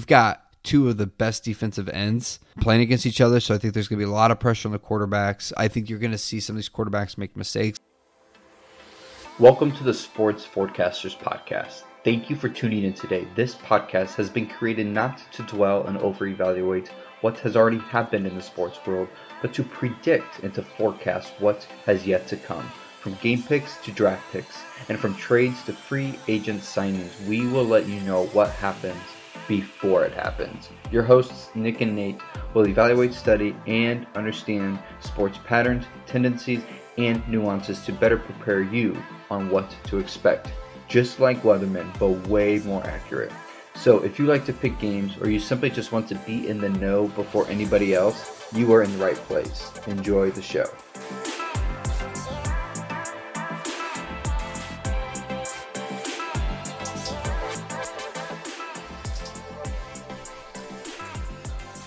We've got two of the best defensive ends playing against each other, so I think there's going to be a lot of pressure on the quarterbacks. I think you're going to see some of these quarterbacks make mistakes. Welcome to the Sports Forecasters Podcast. Thank you for tuning in today. This podcast has been created not to dwell and over evaluate what has already happened in the sports world, but to predict and to forecast what has yet to come. From game picks to draft picks, and from trades to free agent signings, we will let you know what happens before it happens. Your hosts, Nick and Nate, will evaluate, study, and understand sports patterns, tendencies, and nuances to better prepare you on what to expect. Just like Weatherman, but way more accurate. So if you like to pick games or you simply just want to be in the know before anybody else, you are in the right place. Enjoy the show.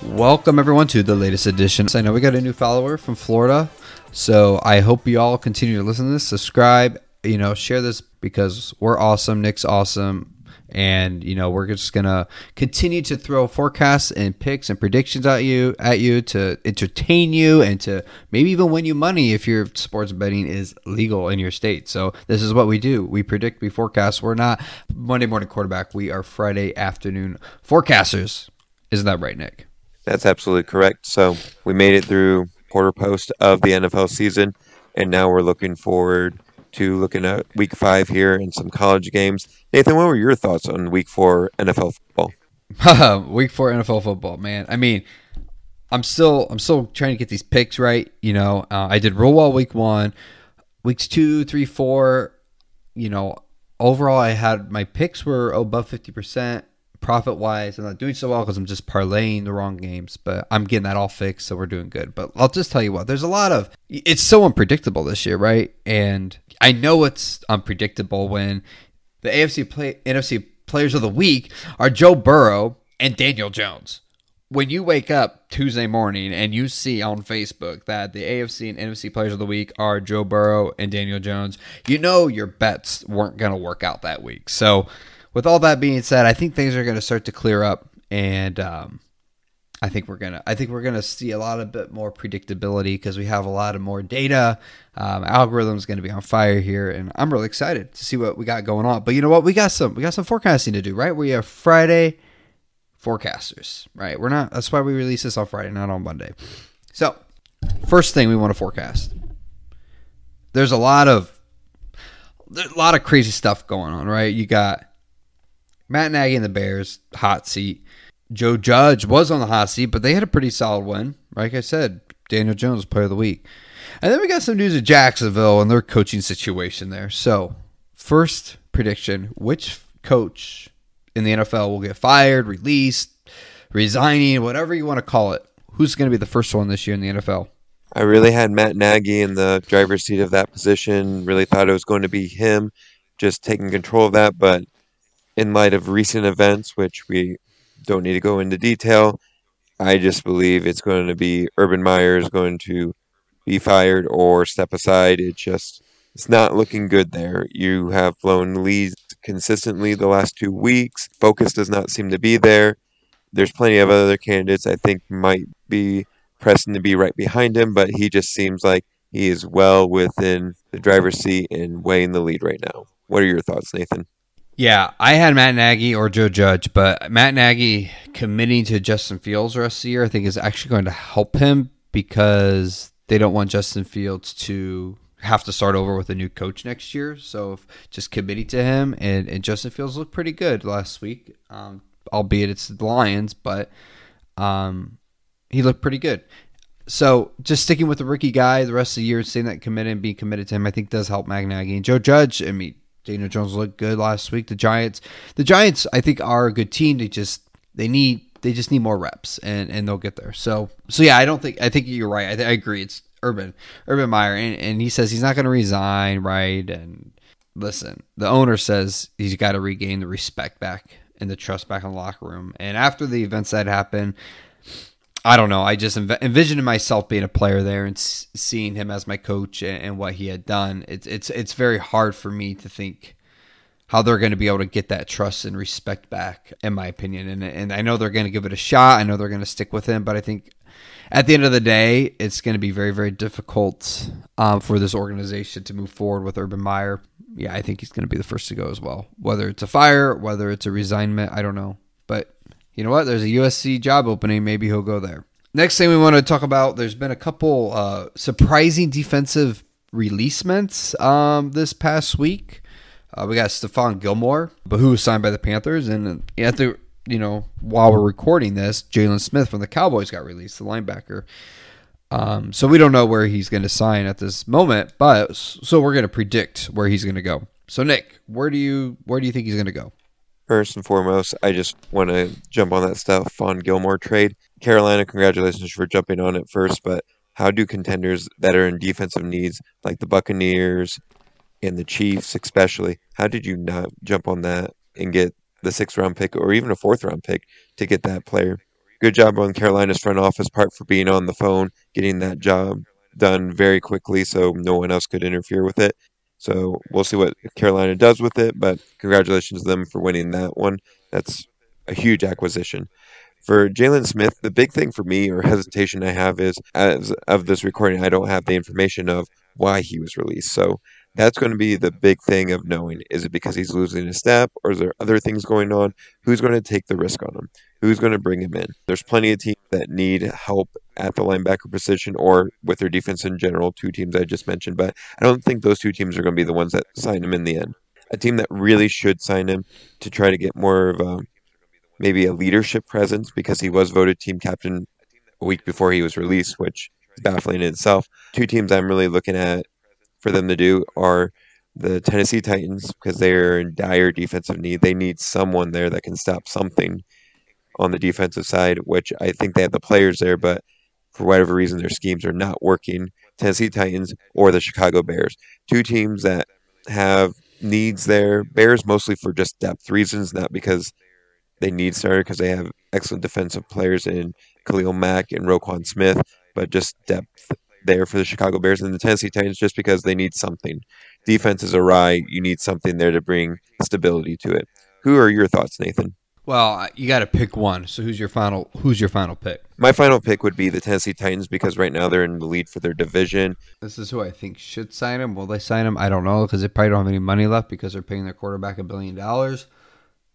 Welcome everyone to the latest edition. I know we got a new follower from Florida, so I hope you all continue to listen to this, subscribe, you know, share this because we're awesome. Nick's awesome, and you know we're just gonna continue to throw forecasts and picks and predictions at you at you to entertain you and to maybe even win you money if your sports betting is legal in your state. So this is what we do. We predict, we forecast. We're not Monday morning quarterback. We are Friday afternoon forecasters. Isn't that right, Nick? That's absolutely correct. So we made it through quarter post of the NFL season, and now we're looking forward to looking at week five here and some college games. Nathan, what were your thoughts on week four NFL football? week four NFL football, man. I mean, I'm still I'm still trying to get these picks right. You know, uh, I did real well week one, weeks two, three, four. You know, overall I had my picks were above fifty percent profit wise. I'm not doing so well because I'm just parlaying the wrong games, but I'm getting that all fixed, so we're doing good. But I'll just tell you what, there's a lot of it's so unpredictable this year, right? And I know it's unpredictable when the AFC play NFC players of the week are Joe Burrow and Daniel Jones. When you wake up Tuesday morning and you see on Facebook that the AFC and NFC players of the week are Joe Burrow and Daniel Jones, you know your bets weren't going to work out that week. So with all that being said, I think things are going to start to clear up, and um, I think we're gonna I think we're gonna see a lot of bit more predictability because we have a lot of more data. Um, algorithm's going to be on fire here, and I'm really excited to see what we got going on. But you know what? We got some we got some forecasting to do, right? We have Friday forecasters, right? We're not. That's why we release this on Friday, not on Monday. So, first thing we want to forecast. There's a lot of a lot of crazy stuff going on, right? You got Matt Nagy and the Bears, hot seat. Joe Judge was on the hot seat, but they had a pretty solid win. Like I said, Daniel Jones, player of the week. And then we got some news of Jacksonville and their coaching situation there. So, first prediction which coach in the NFL will get fired, released, resigning, whatever you want to call it? Who's going to be the first one this year in the NFL? I really had Matt Nagy in the driver's seat of that position. Really thought it was going to be him just taking control of that, but in light of recent events, which we don't need to go into detail, I just believe it's going to be Urban Meyer is going to be fired or step aside. It just it's not looking good there. You have blown leads consistently the last two weeks. Focus does not seem to be there. There's plenty of other candidates I think might be pressing to be right behind him, but he just seems like he is well within the driver's seat and in the lead right now. What are your thoughts, Nathan? Yeah, I had Matt Nagy or Joe Judge, but Matt Nagy committing to Justin Fields the rest of the year, I think, is actually going to help him because they don't want Justin Fields to have to start over with a new coach next year. So just committing to him and, and Justin Fields looked pretty good last week, um, albeit it's the Lions, but um, he looked pretty good. So just sticking with the rookie guy the rest of the year, saying that committed and being committed to him, I think does help Matt Nagy and Joe Judge. I mean, Daniel Jones looked good last week. The Giants, the Giants, I think are a good team. They just they need they just need more reps, and and they'll get there. So so yeah, I don't think I think you're right. I, th- I agree. It's Urban Urban Meyer, and, and he says he's not going to resign, right? And listen, the owner says he's got to regain the respect back and the trust back in the locker room. And after the events that happened, I don't know. I just env- envisioned myself being a player there and s- seeing him as my coach and, and, what he had done. It's it's it's very hard for me to think how they're going to be able to get that trust and respect back, in my opinion. And and I know they're going to give it a shot. I know they're going to stick with him, but I think at the end of the day, it's going to be very very difficult um, for this organization to move forward with Urban Meyer. Yeah, I think he's going to be the first to go as well. Whether it's a fire, whether it's a resignment, I don't know. But you know what? There's a USC job opening. Maybe he'll go there. Next thing we want to talk about, there's been a couple uh, surprising defensive releasements um, this past week. Uh, we got Stephon Gilmore, but who was signed by the Panthers, and at the you know while we're recording this, Jaylon Smith from the Cowboys got released, the linebacker. Um, so we don't know where he's going to sign at this moment, but so we're going to predict where he's going to go. So Nick, where do you where do you think he's going to go? First and foremost, I just want to jump on that stuff. Stephon Gilmore trade. Carolina, congratulations for jumping on it first, but how do contenders that are in defensive needs, like the Buccaneers and the Chiefs especially, how did you not jump on that and get the sixth round pick or even a fourth round pick to get that player? Good job on Carolina's front office part for being on the phone, getting that job done very quickly so no one else could interfere with it. So we'll see what Carolina does with it, but congratulations to them for winning that one. That's a huge acquisition. For Jaylon Smith, the big thing for me or hesitation I have is as of this recording, I don't have the information of why he was released. So that's going to be the big thing of knowing is it because he's losing a step or is there other things going on? Who's going to take the risk on him? Who's going to bring him in? There's plenty of teams that need help at the linebacker position or with their defense in general, two teams I just mentioned, but I don't think those two teams are going to be the ones that sign him in the end. A team that really should sign him to try to get more of a maybe a leadership presence because he was voted team captain a week before he was released, which is baffling in itself. Two teams I'm really looking at for them to do are the Tennessee Titans because they're in dire defensive need. They need someone there that can stop something on the defensive side, which I think they have the players there, but for whatever reason, their schemes are not working. Tennessee Titans or the Chicago Bears, two teams that have needs there. Bears mostly for just depth reasons, not because they need starter, because they have excellent defensive players in Khalil Mack and Roquan Smith, but just depth there for the Chicago Bears and the Tennessee Titans just because they need something. Defense is awry. You need something there to bring stability to it. Who are your thoughts, Nathan? Well, you got to pick one. So who's your final? Who's your final pick? My final pick would be the Tennessee Titans because right now they're in the lead for their division. This is who I think should sign him. Will they sign him? I don't know because they probably don't have any money left because they're paying their quarterback a billion dollars.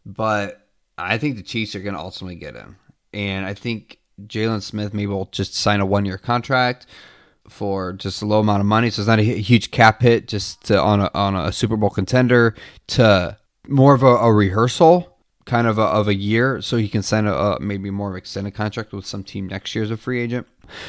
But I think the Chiefs are going to ultimately get him, and I think Jaylon Smith maybe will just sign a one-year contract for just a low amount of money, so it's not a huge cap hit. Just to, on a on a Super Bowl contender to more of a, a rehearsal kind of a, of a year, so he can sign a, a maybe more of extended contract with some team next year as a free agent.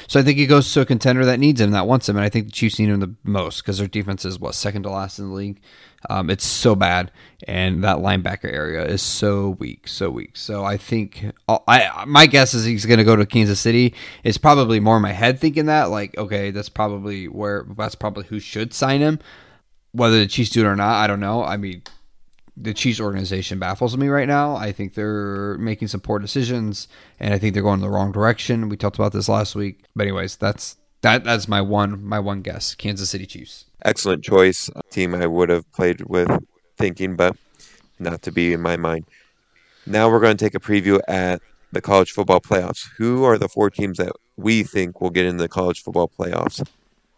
So I think he goes to a contender that needs him, that wants him, and I think the Chiefs need him the most because their defense is what second to last in the league. Um, it's so bad, and that linebacker area is so weak, so weak. So I think I my guess is he's going to go to Kansas City. It's probably more in my head thinking that like okay, that's probably where that's probably who should sign him. Whether the Chiefs do it or not, I don't know. I mean, the Chiefs organization baffles me right now. I think they're making some poor decisions, and I think they're going in the wrong direction. We talked about this last week, but anyways, that's that. That's my one my one guess. Kansas City Chiefs. Excellent choice. Team I would have played with, thinking, but not to be in my mind. Now we're going to take a preview at the college football playoffs. Who are the four teams that we think will get in the college football playoffs?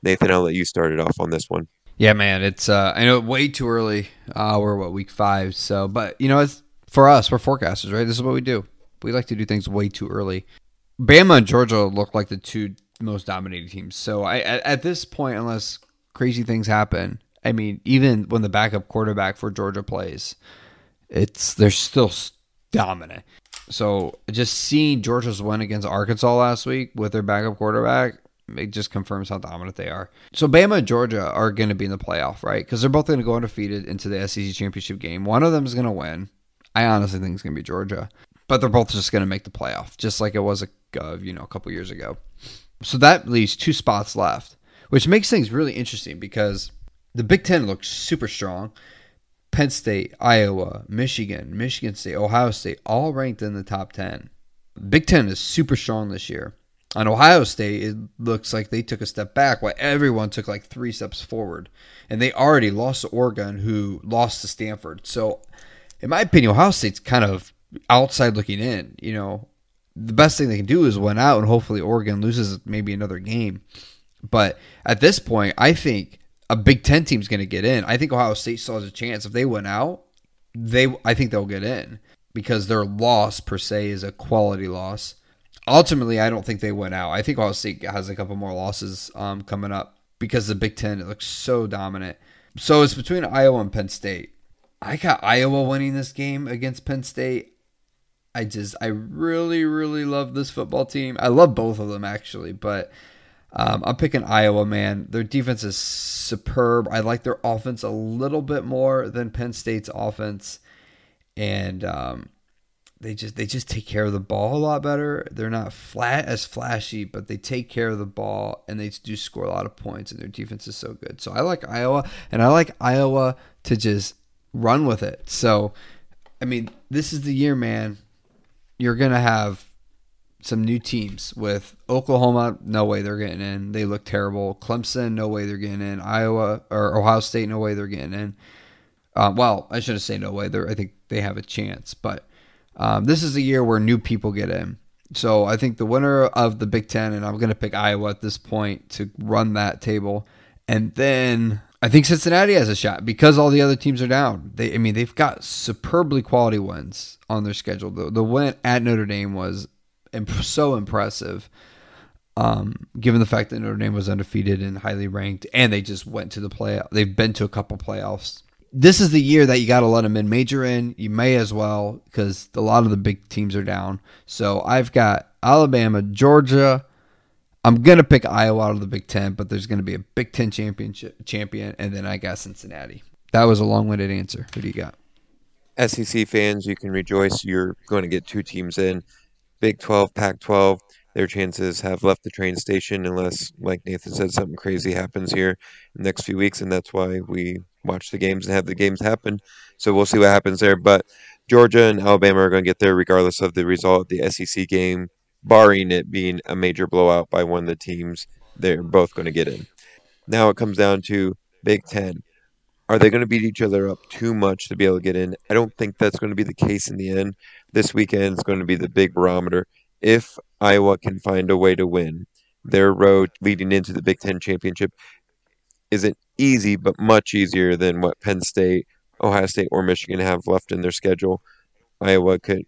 Nathan, I'll let you start it off on this one. Yeah, man, it's uh, I know way too early. Uh, we're what week five, so but you know, it's for us, we're forecasters, right? This is what we do. We like to do things way too early. Bama and Georgia look like the two most dominating teams. So I at, at this point, unless crazy things happen, I mean, even when the backup quarterback for Georgia plays, it's they're still dominant. So just seeing Georgia's win against Arkansas last week with their backup quarterback, it just confirms how dominant they are. So Bama and Georgia are going to be in the playoff, right? Because they're both going to go undefeated into the SEC championship game. One of them is going to win. I honestly think it's going to be Georgia, but they're both just going to make the playoff, just like it was a uh, you know a couple years ago. So that leaves two spots left, which makes things really interesting because the Big Ten looks super strong. Penn State, Iowa, Michigan, Michigan State, Ohio State, all ranked in the top 10. Big Ten is super strong this year. On Ohio State, it looks like they took a step back while everyone took like three steps forward. And they already lost to Oregon, who lost to Stanford. So, in my opinion, Ohio State's kind of outside looking in. You know, the best thing they can do is win out, and hopefully Oregon loses maybe another game. But at this point, I think a Big Ten team's going to get in. I think Ohio State still has a chance. If they win out, they I think they'll get in because their loss per se is a quality loss. Ultimately, I don't think they went out. I think Ohio State has a couple more losses um, coming up because the Big Ten it looks so dominant. So it's between Iowa and Penn State. I got Iowa winning this game against Penn State. I just I really really love this football team. I love both of them actually, but um, I'm picking Iowa, man. Their defense is superb. I like their offense a little bit more than Penn State's offense, and um, they just they just take care of the ball a lot better. They're not flat as flashy, but they take care of the ball and they do score a lot of points. And their defense is so good. So I like Iowa, and I like Iowa to just run with it. So, I mean, this is the year, man. You're gonna have some new teams with Oklahoma. No way they're getting in. They look terrible. Clemson. No way they're getting in. Iowa or Ohio State. No way they're getting in. Um, well, I shouldn't say no way. They're, I think they have a chance, but um, this is a year where new people get in. So I think the winner of the Big Ten, and I'm going to pick Iowa at this point to run that table, and then I think Cincinnati has a shot because all the other teams are down. They, I mean, they've got superbly quality wins on their schedule. The, the win at Notre Dame was imp- so impressive, um, given the fact that Notre Dame was undefeated and highly ranked, and they just went to the play. They've been to a couple playoffs this is the year that you got to let a mid major in. You may as well because a lot of the big teams are down. So I've got Alabama, Georgia. I'm gonna pick Iowa out of the Big Ten, but there's gonna be a Big Ten championship champion, and then I got Cincinnati. That was a long-winded answer. Who do you got? SEC fans, you can rejoice. You're going to get two teams in. Big 12, Pac 12 their chances have left the train station unless, like Nathan said, something crazy happens here in the next few weeks, and that's why we watch the games and have the games happen. So we'll see what happens there. But Georgia and Alabama are going to get there regardless of the result of the SEC game, barring it being a major blowout by one of the teams. They're both going to get in. Now it comes down to Big Ten. Are they going to beat each other up too much to be able to get in? I don't think that's going to be the case in the end. This weekend is going to be the big barometer if Iowa can find a way to win, their road leading into the Big Ten championship isn't easy, but much easier than what Penn State, Ohio State, or Michigan have left in their schedule. Iowa could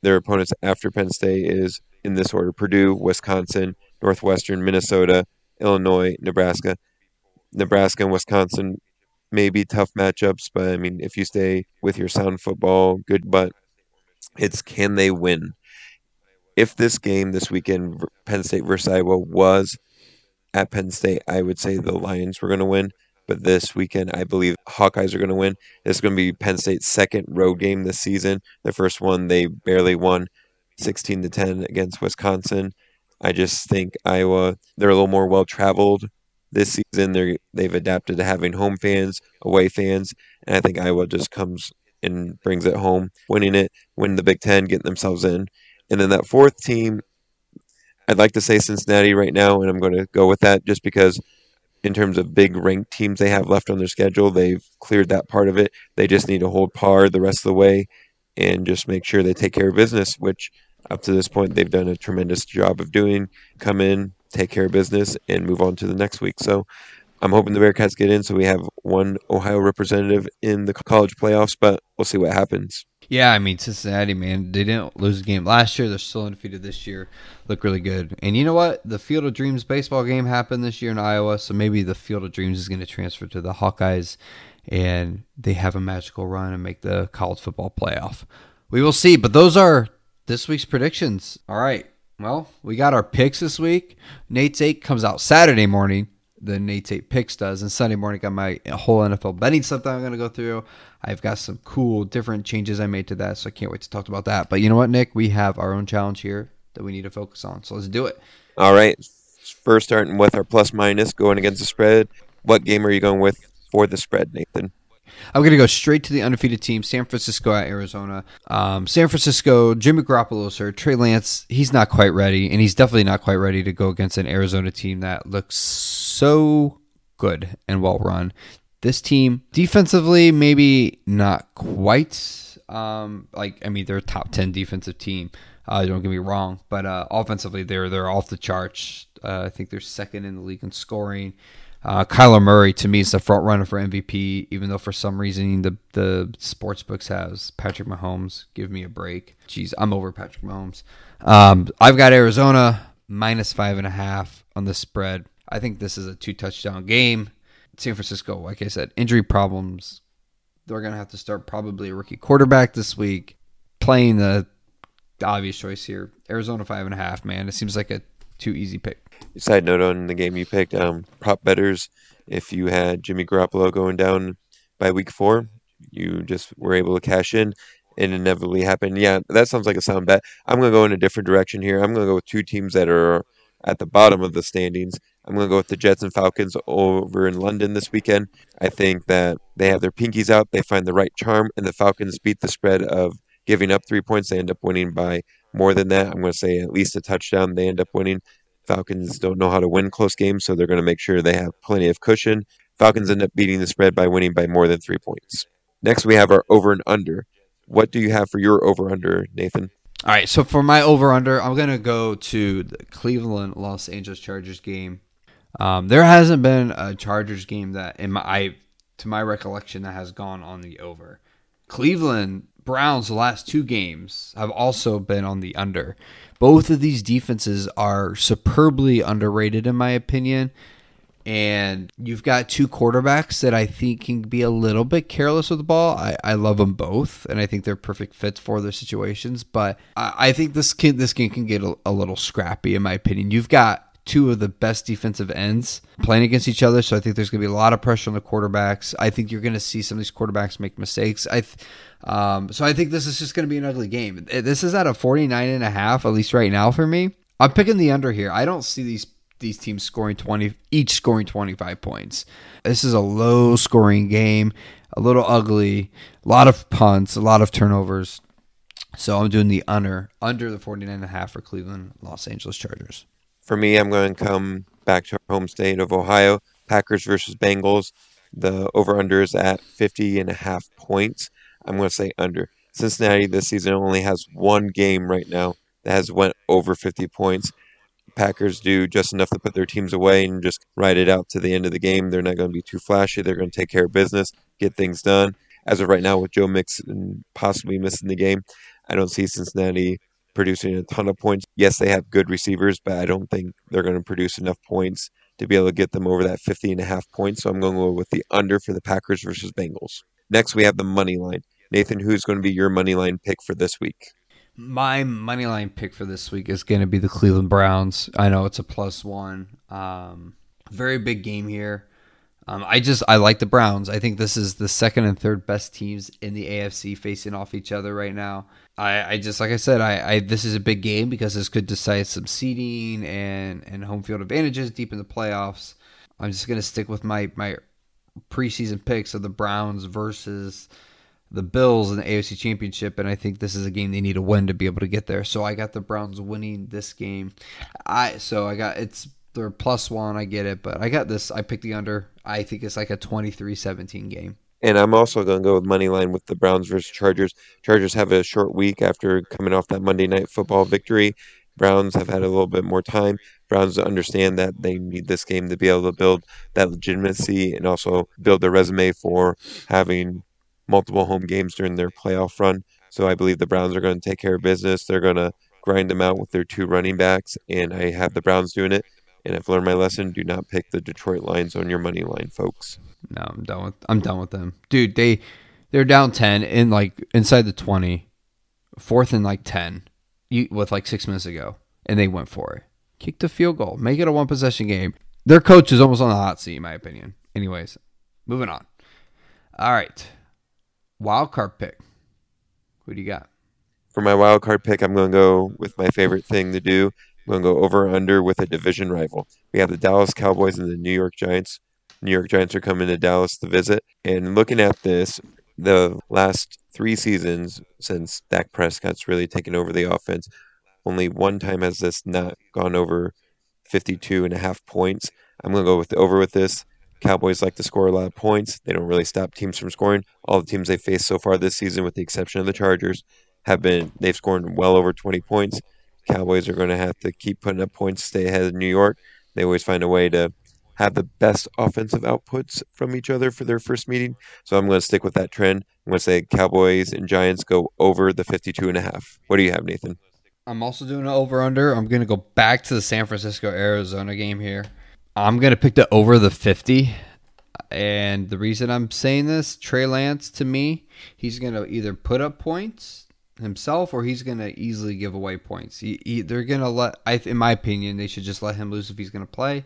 their opponents after Penn State is in this order: Purdue, Wisconsin, Northwestern, Minnesota, Illinois, Nebraska. Nebraska and Wisconsin may be tough matchups, but I mean, if you stay with your sound football, good. But it's can they win? if this game this weekend, Penn State versus Iowa, was at Penn State, I would say the Lions were going to win. But this weekend, I believe Hawkeyes are going to win. This is going to be Penn State's second road game this season. The first one they barely won, sixteen to ten against Wisconsin. I just think Iowa they're a little more well traveled this season. They they've adapted to having home fans, away fans, and I think Iowa just comes and brings it home, winning it, winning the Big Ten, getting themselves in. And then that fourth team, I'd like to say Cincinnati right now, and I'm going to go with that just because, in terms of big ranked teams they have left on their schedule, they've cleared that part of it. They just need to hold par the rest of the way and just make sure they take care of business, which up to this point they've done a tremendous job of doing. Come in, take care of business, and move on to the next week. So I'm hoping the Bearcats get in so we have one Ohio representative in the college playoffs, but we'll see what happens. Yeah, I mean Cincinnati, man, they didn't lose a game last year. They're still undefeated this year. Look really good. And you know what? The Field of Dreams baseball game happened this year in Iowa, so maybe the Field of Dreams is going to transfer to the Hawkeyes, and they have a magical run and make the college football playoff. We will see. But those are this week's predictions. All right. Well, we got our picks this week. Nate's eight comes out Saturday morning the Nate's Eight Picks does. And Sunday morning, got my whole NFL betting stuff that I'm going to go through. I've got some cool different changes I made to that, so I can't wait to talk about that. But you know what, Nick? We have our own challenge here that we need to focus on. So let's do it. All right. First, starting with our plus minus going against the spread. What game are you going with for the spread, Nathan? I'm going to go straight to the undefeated team, San Francisco at Arizona. Um, San Francisco, Jimmy Garoppolo's hurt. Trey Lance, he's not quite ready, and he's definitely not quite ready to go against an Arizona team that looks so good and well run. This team, defensively, maybe not quite. Um, like I mean, they're a top ten defensive team. Uh, don't get me wrong, but uh, offensively, they're they're off the charts. Uh, I think they're second in the league in scoring. Uh, Kyler Murray to me is the front runner for MVP, even though for some reason the the sports books has Patrick Mahomes. Give me a break. Jeez, I'm over Patrick Mahomes. Um, I've got Arizona minus five and a half on the spread. I think this is a two touchdown game. San Francisco, like I said, injury problems. They're gonna have to start probably a rookie quarterback this week. Playing the obvious choice here, Arizona five and a half. Man, it seems like a too easy pick. Side note on the game you picked, um, prop betters. If you had Jimmy Garoppolo going down by week four, you just were able to cash in and inevitably happened. Yeah, that sounds like a sound bet. I'm going to go in a different direction here. I'm going to go with two teams that are at the bottom of the standings. I'm going to go with the Jets and Falcons over in London this weekend. I think that they have their pinkies out, they find the right charm, and the Falcons beat the spread of giving up three points. They end up winning by more than that. I'm going to say at least a touchdown. They end up winning. Falcons don't know how to win close games, so they're going to make sure they have plenty of cushion. Falcons end up beating the spread by winning by more than three points. Next, we have our over and under. What do you have for your over under, Nathan? All right, so for my over under, I'm gonna go to the Cleveland Los Angeles Chargers game. Um, there hasn't been a Chargers game that, in my, I, to my recollection, that has gone on the over. Cleveland Browns, the last two games have also been on the under. Both of these defenses are superbly underrated, in my opinion. And you've got two quarterbacks that I think can be a little bit careless with the ball. I, I love them both, and I think they're perfect fits for their situations. But I, I think this this game can get a, a little scrappy, in my opinion. You've got two of the best defensive ends playing against each other. So I think there's going to be a lot of pressure on the quarterbacks. I think you're going to see some of these quarterbacks make mistakes. I, um, so I think this is just going to be an ugly game. This is at a 49 and a half, at least right now for me. I'm picking the under here. I don't see these these teams scoring 20 each scoring 25 points. This is a low scoring game, a little ugly, a lot of punts, a lot of turnovers. So I'm doing the under under the 49 and a half for Cleveland Los Angeles Chargers. For me, I'm going to come back to home state of Ohio. Packers versus Bengals. The over under is at 50 and a half points. I'm going to say under. Cincinnati this season only has one game right now that has went over 50 points. Packers do just enough to put their teams away and just ride it out to the end of the game. They're not going to be too flashy. They're going to take care of business, get things done. As of right now, with Joe Mixon possibly missing the game, I don't see Cincinnati producing a ton of points. Yes, they have good receivers, but I don't think they're going to produce enough points to be able to get them over that 50 and a half points. So I'm going to go with the under for the Packers versus Bengals. Next, we have the money line. Nathan, who's going to be your money line pick for this week? My money line pick for this week is going to be the Cleveland Browns. I know it's a plus one. Um, very big game here. Um, I just I like the Browns. I think this is the second and third best teams in the AFC facing off each other right now. I, I just like I said, I, I this is a big game because this could decide some seeding and and home field advantages deep in the playoffs. I'm just gonna stick with my my preseason picks of the Browns versus the Bills in the AFC Championship, and I think this is a game they need to win to be able to get there. So I got the Browns winning this game. I so I got it's they're plus one. I get it, but I got this. I picked the under. I think it's like a 23-17 game. And I'm also going to go with money line with the Browns versus Chargers. Chargers have a short week after coming off that Monday night football victory. Browns have had a little bit more time. Browns understand that they need this game to be able to build that legitimacy and also build their resume for having multiple home games during their playoff run. So I believe the Browns are going to take care of business. They're going to grind them out with their two running backs, and I have the Browns doing it. And I've learned my lesson. Do not pick the Detroit Lions on your money line, folks. No, I'm done with I'm done with them. Dude, they they're down 10 in like inside the 20. Fourth and like 10 with like 6 minutes ago and they went for it. Kick the field goal. Make it a one possession game. Their coach is almost on the hot seat in my opinion. Anyways, moving on. All right. Wild card pick. Who do you got? For my wild card pick, I'm going to go with my favorite thing to do. I'm going to go over under with a division rival. We have the Dallas Cowboys and the New York Giants. New York Giants are coming to Dallas to visit. And looking at this, the last three seasons since Dak Prescott's really taken over the offense, only one time has this not gone over 52 and a half points. I'm going to go with the over with this. Cowboys like to score a lot of points. They don't really stop teams from scoring. All the teams they faced so far this season, with the exception of the Chargers, have been they've scored well over 20 points. Cowboys are going to have to keep putting up points stay ahead of New York. They always find a way to have the best offensive outputs from each other for their first meeting. So I'm going to stick with that trend. I'm going to say Cowboys and Giants go over the 52 and a half. What do you have, Nathan? I'm also doing an over under. I'm going to go back to the San Francisco Arizona game here. I'm going to pick the over the 50. And the reason I'm saying this, Trey Lance, to me, he's going to either put up points himself or he's going to easily give away points. He, he, they're going to let, I, in my opinion, they should just let him lose if he's going to play.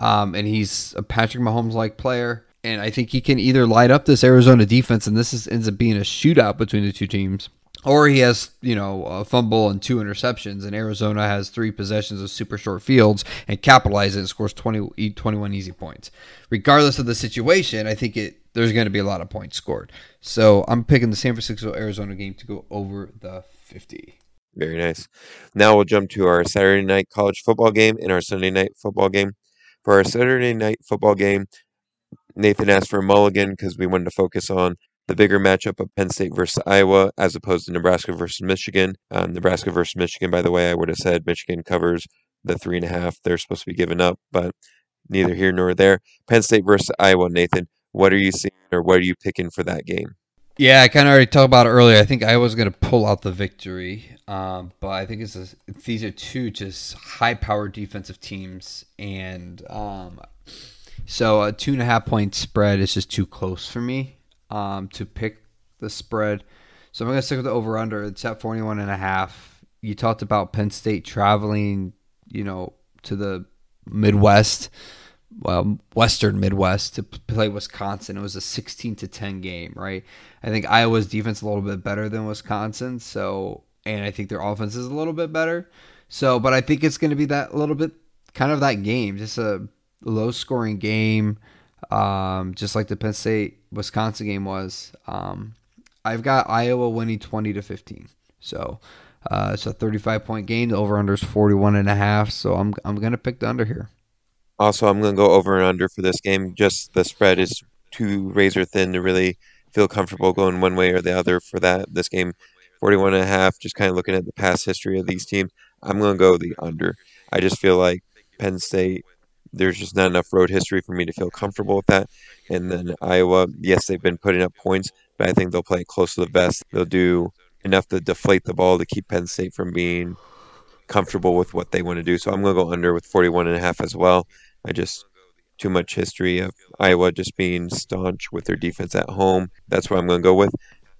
Um, and he's a Patrick Mahomes like player. And I think he can either light up this Arizona defense, and this is, ends up being a shootout between the two teams, or he has, you know, a fumble and two interceptions, and Arizona has three possessions of super short fields and capitalizes and scores 20, 21 easy points. Regardless of the situation, I think it there's going to be a lot of points scored. So I'm picking the San Francisco Arizona game to go over the 50. Very nice. Now we'll jump to our Saturday night college football game and our Sunday night football game. For our Saturday night football game, Nathan asked for a mulligan because we wanted to focus on the bigger matchup of Penn State versus Iowa as opposed to Nebraska versus Michigan. Um, Nebraska versus Michigan, by the way, I would have said Michigan covers the three and a half they're supposed to be giving up, but neither here nor there. Penn State versus Iowa, Nathan, what are you seeing or what are you picking for that game? Yeah, I kind of already talked about it earlier. I think Iowa's going to pull out the victory, um, but I think it's a, these are two just high-powered defensive teams, and um, so a two and a half point spread is just too close for me um, to pick the spread. So I'm going to stick with the over under. It's at 41 and a half. You talked about Penn State traveling, you know, to the Midwest, well, Western Midwest to play Wisconsin. It was a 16 to 10 game, right? I think Iowa's defense a little bit better than Wisconsin, so and I think their offense is a little bit better. So, but I think it's going to be that little bit kind of that game, just a low scoring game um, just like the Penn State Wisconsin game was. Um, I've got Iowa winning 20 to 15. So uh, it's a 35 point game. The over under is 41 and a half. So I'm, I'm going to pick the under here. Also, I'm going to go over and under for this game. Just the spread is too razor thin to really feel comfortable going one way or the other for that. This game, 41 and a half, just kind of looking at the past history of these teams, I'm going to go the under. I just feel like Penn State there's just not enough road history for me to feel comfortable with that. And then Iowa, yes, they've been putting up points, but I think they'll play close to the vest. They'll do enough to deflate the ball to keep Penn State from being comfortable with what they want to do. So I'm going to go under with 41 and a half as well. I just too much history of Iowa just being staunch with their defense at home. That's what I'm going to go with.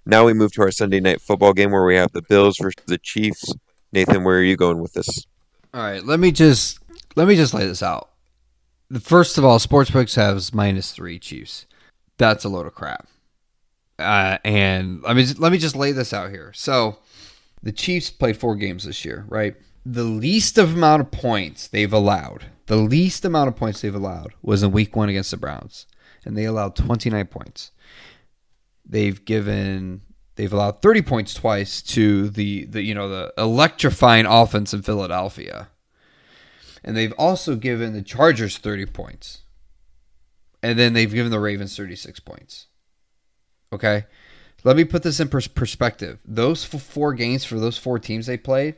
Now we move to our Sunday night football game where we have the Bills versus the Chiefs. Nathan, where are you going with this? All right, let me just let me just lay this out. First of all, Sportsbooks has minus three Chiefs. That's a load of crap. Uh, and let me let me just lay this out here. So, the Chiefs played four games this year, right? The least amount of points they've allowed, the least amount of points they've allowed was in Week One against the Browns, and they allowed 29 points. They've given they've allowed 30 points twice to the the you know the electrifying offense in Philadelphia and they've also given the Chargers 30 points. And then they've given the Ravens 36 points. Okay? Let me put this in pers- perspective. Those four games for those four teams they played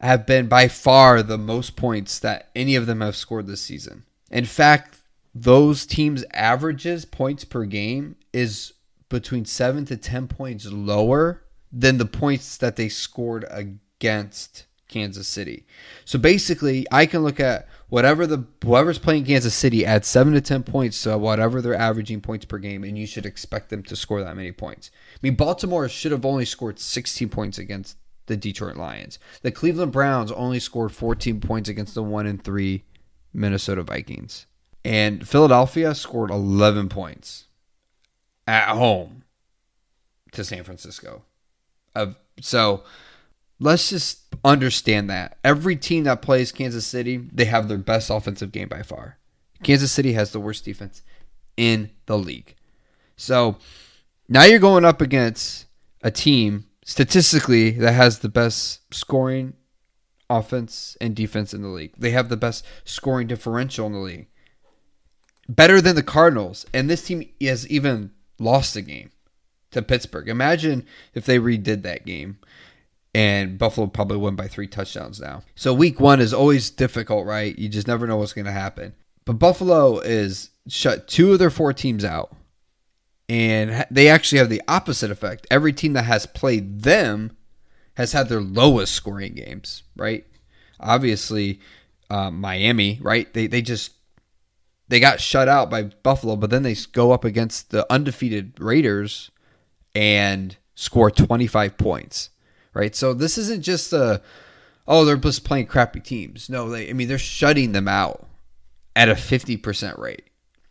have been by far the most points that any of them have scored this season. In fact, those teams' averages points per game is between 7 to 10 points lower than the points that they scored against Kansas City. So basically, I can look at whatever the whoever's playing Kansas City add seven to ten points to whatever they're averaging points per game, and you should expect them to score that many points. I mean, Baltimore should have only scored 16 points against the Detroit Lions. The Cleveland Browns only scored 14 points against the one and three Minnesota Vikings, and Philadelphia scored 11 points at home to San Francisco. Of so let's just understand that every team that plays Kansas City, they have their best offensive game by far. Kansas City has the worst defense in the league. So now you're going up against a team statistically that has the best scoring offense and defense in the league. They have the best scoring differential in the league. Better than the Cardinals. And this team has even lost a game to Pittsburgh. Imagine if they redid that game and Buffalo probably won by three touchdowns now. So week one is always difficult, right? You just never know what's going to happen. But Buffalo is shut two of their four teams out. And they actually have the opposite effect. Every team that has played them has had their lowest scoring games, right? Obviously, uh, Miami, right? They they just they got shut out by Buffalo, but then they go up against the undefeated Raiders and score 25 points, right? So this isn't just a oh they're just playing crappy teams. No, they I mean they're shutting them out at a 50% rate.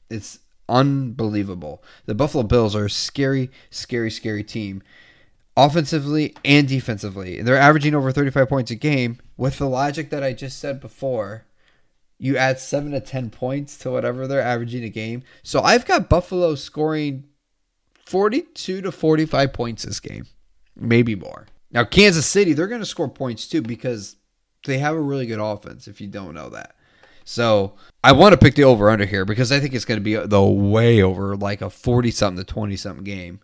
It's unbelievable. The Buffalo Bills are a scary, scary, scary team offensively and defensively. They're averaging over 35 points a game. With the logic that I just said before, you add 7 to 10 points to whatever they're averaging a game. So I've got Buffalo scoring 42 to 45 points this game, maybe more. Now, Kansas City, they're going to score points too because they have a really good offense, if you don't know that. So I want to pick the over under here because I think it's going to be the way over like a 40 something to 20 something game.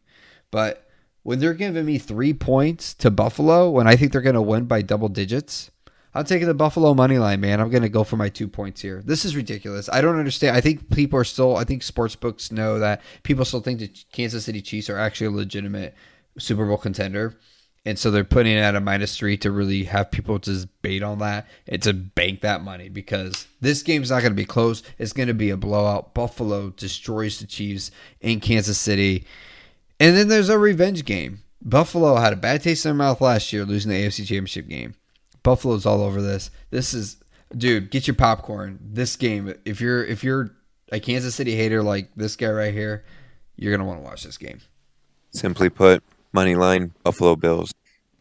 But when they're giving me three points to Buffalo, when I think they're going to win by double digits, I'm taking the Buffalo money line, man. I'm going to go for my two points here. This is ridiculous. I don't understand. I think people are still, I think sports books know that people still think the Kansas City Chiefs are actually a legitimate Super Bowl contender. And so they're putting it at a minus three to really have people just bait on that and to bank that money because this game's not going to be close. It's going to be a blowout. Buffalo destroys the Chiefs in Kansas City. And then there's a revenge game. Buffalo had a bad taste in their mouth last year losing the AFC Championship game. Buffalo's all over this. This is dude, get your popcorn. This game, if you're if you're a Kansas City hater like this guy right here, you're going to want to watch this game. Simply put, money line Buffalo Bills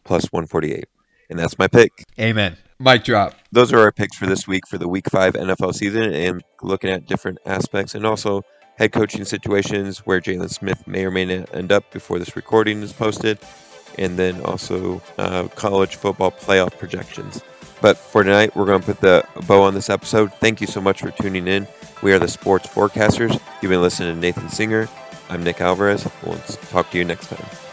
plus 148. And that's my pick. Amen. Mic drop. Those are our picks for this week for the week 5 NFL season and looking at different aspects and also head coaching situations where Jaylon Smith may or may not end up before this recording is posted, and then also uh, college football playoff projections. But for tonight, we're going to put the bow on this episode. Thank you so much for tuning in. We are the Sports Forecasters. You've been listening to Nathan Singer. I'm Nick Alvarez. We'll talk to you next time.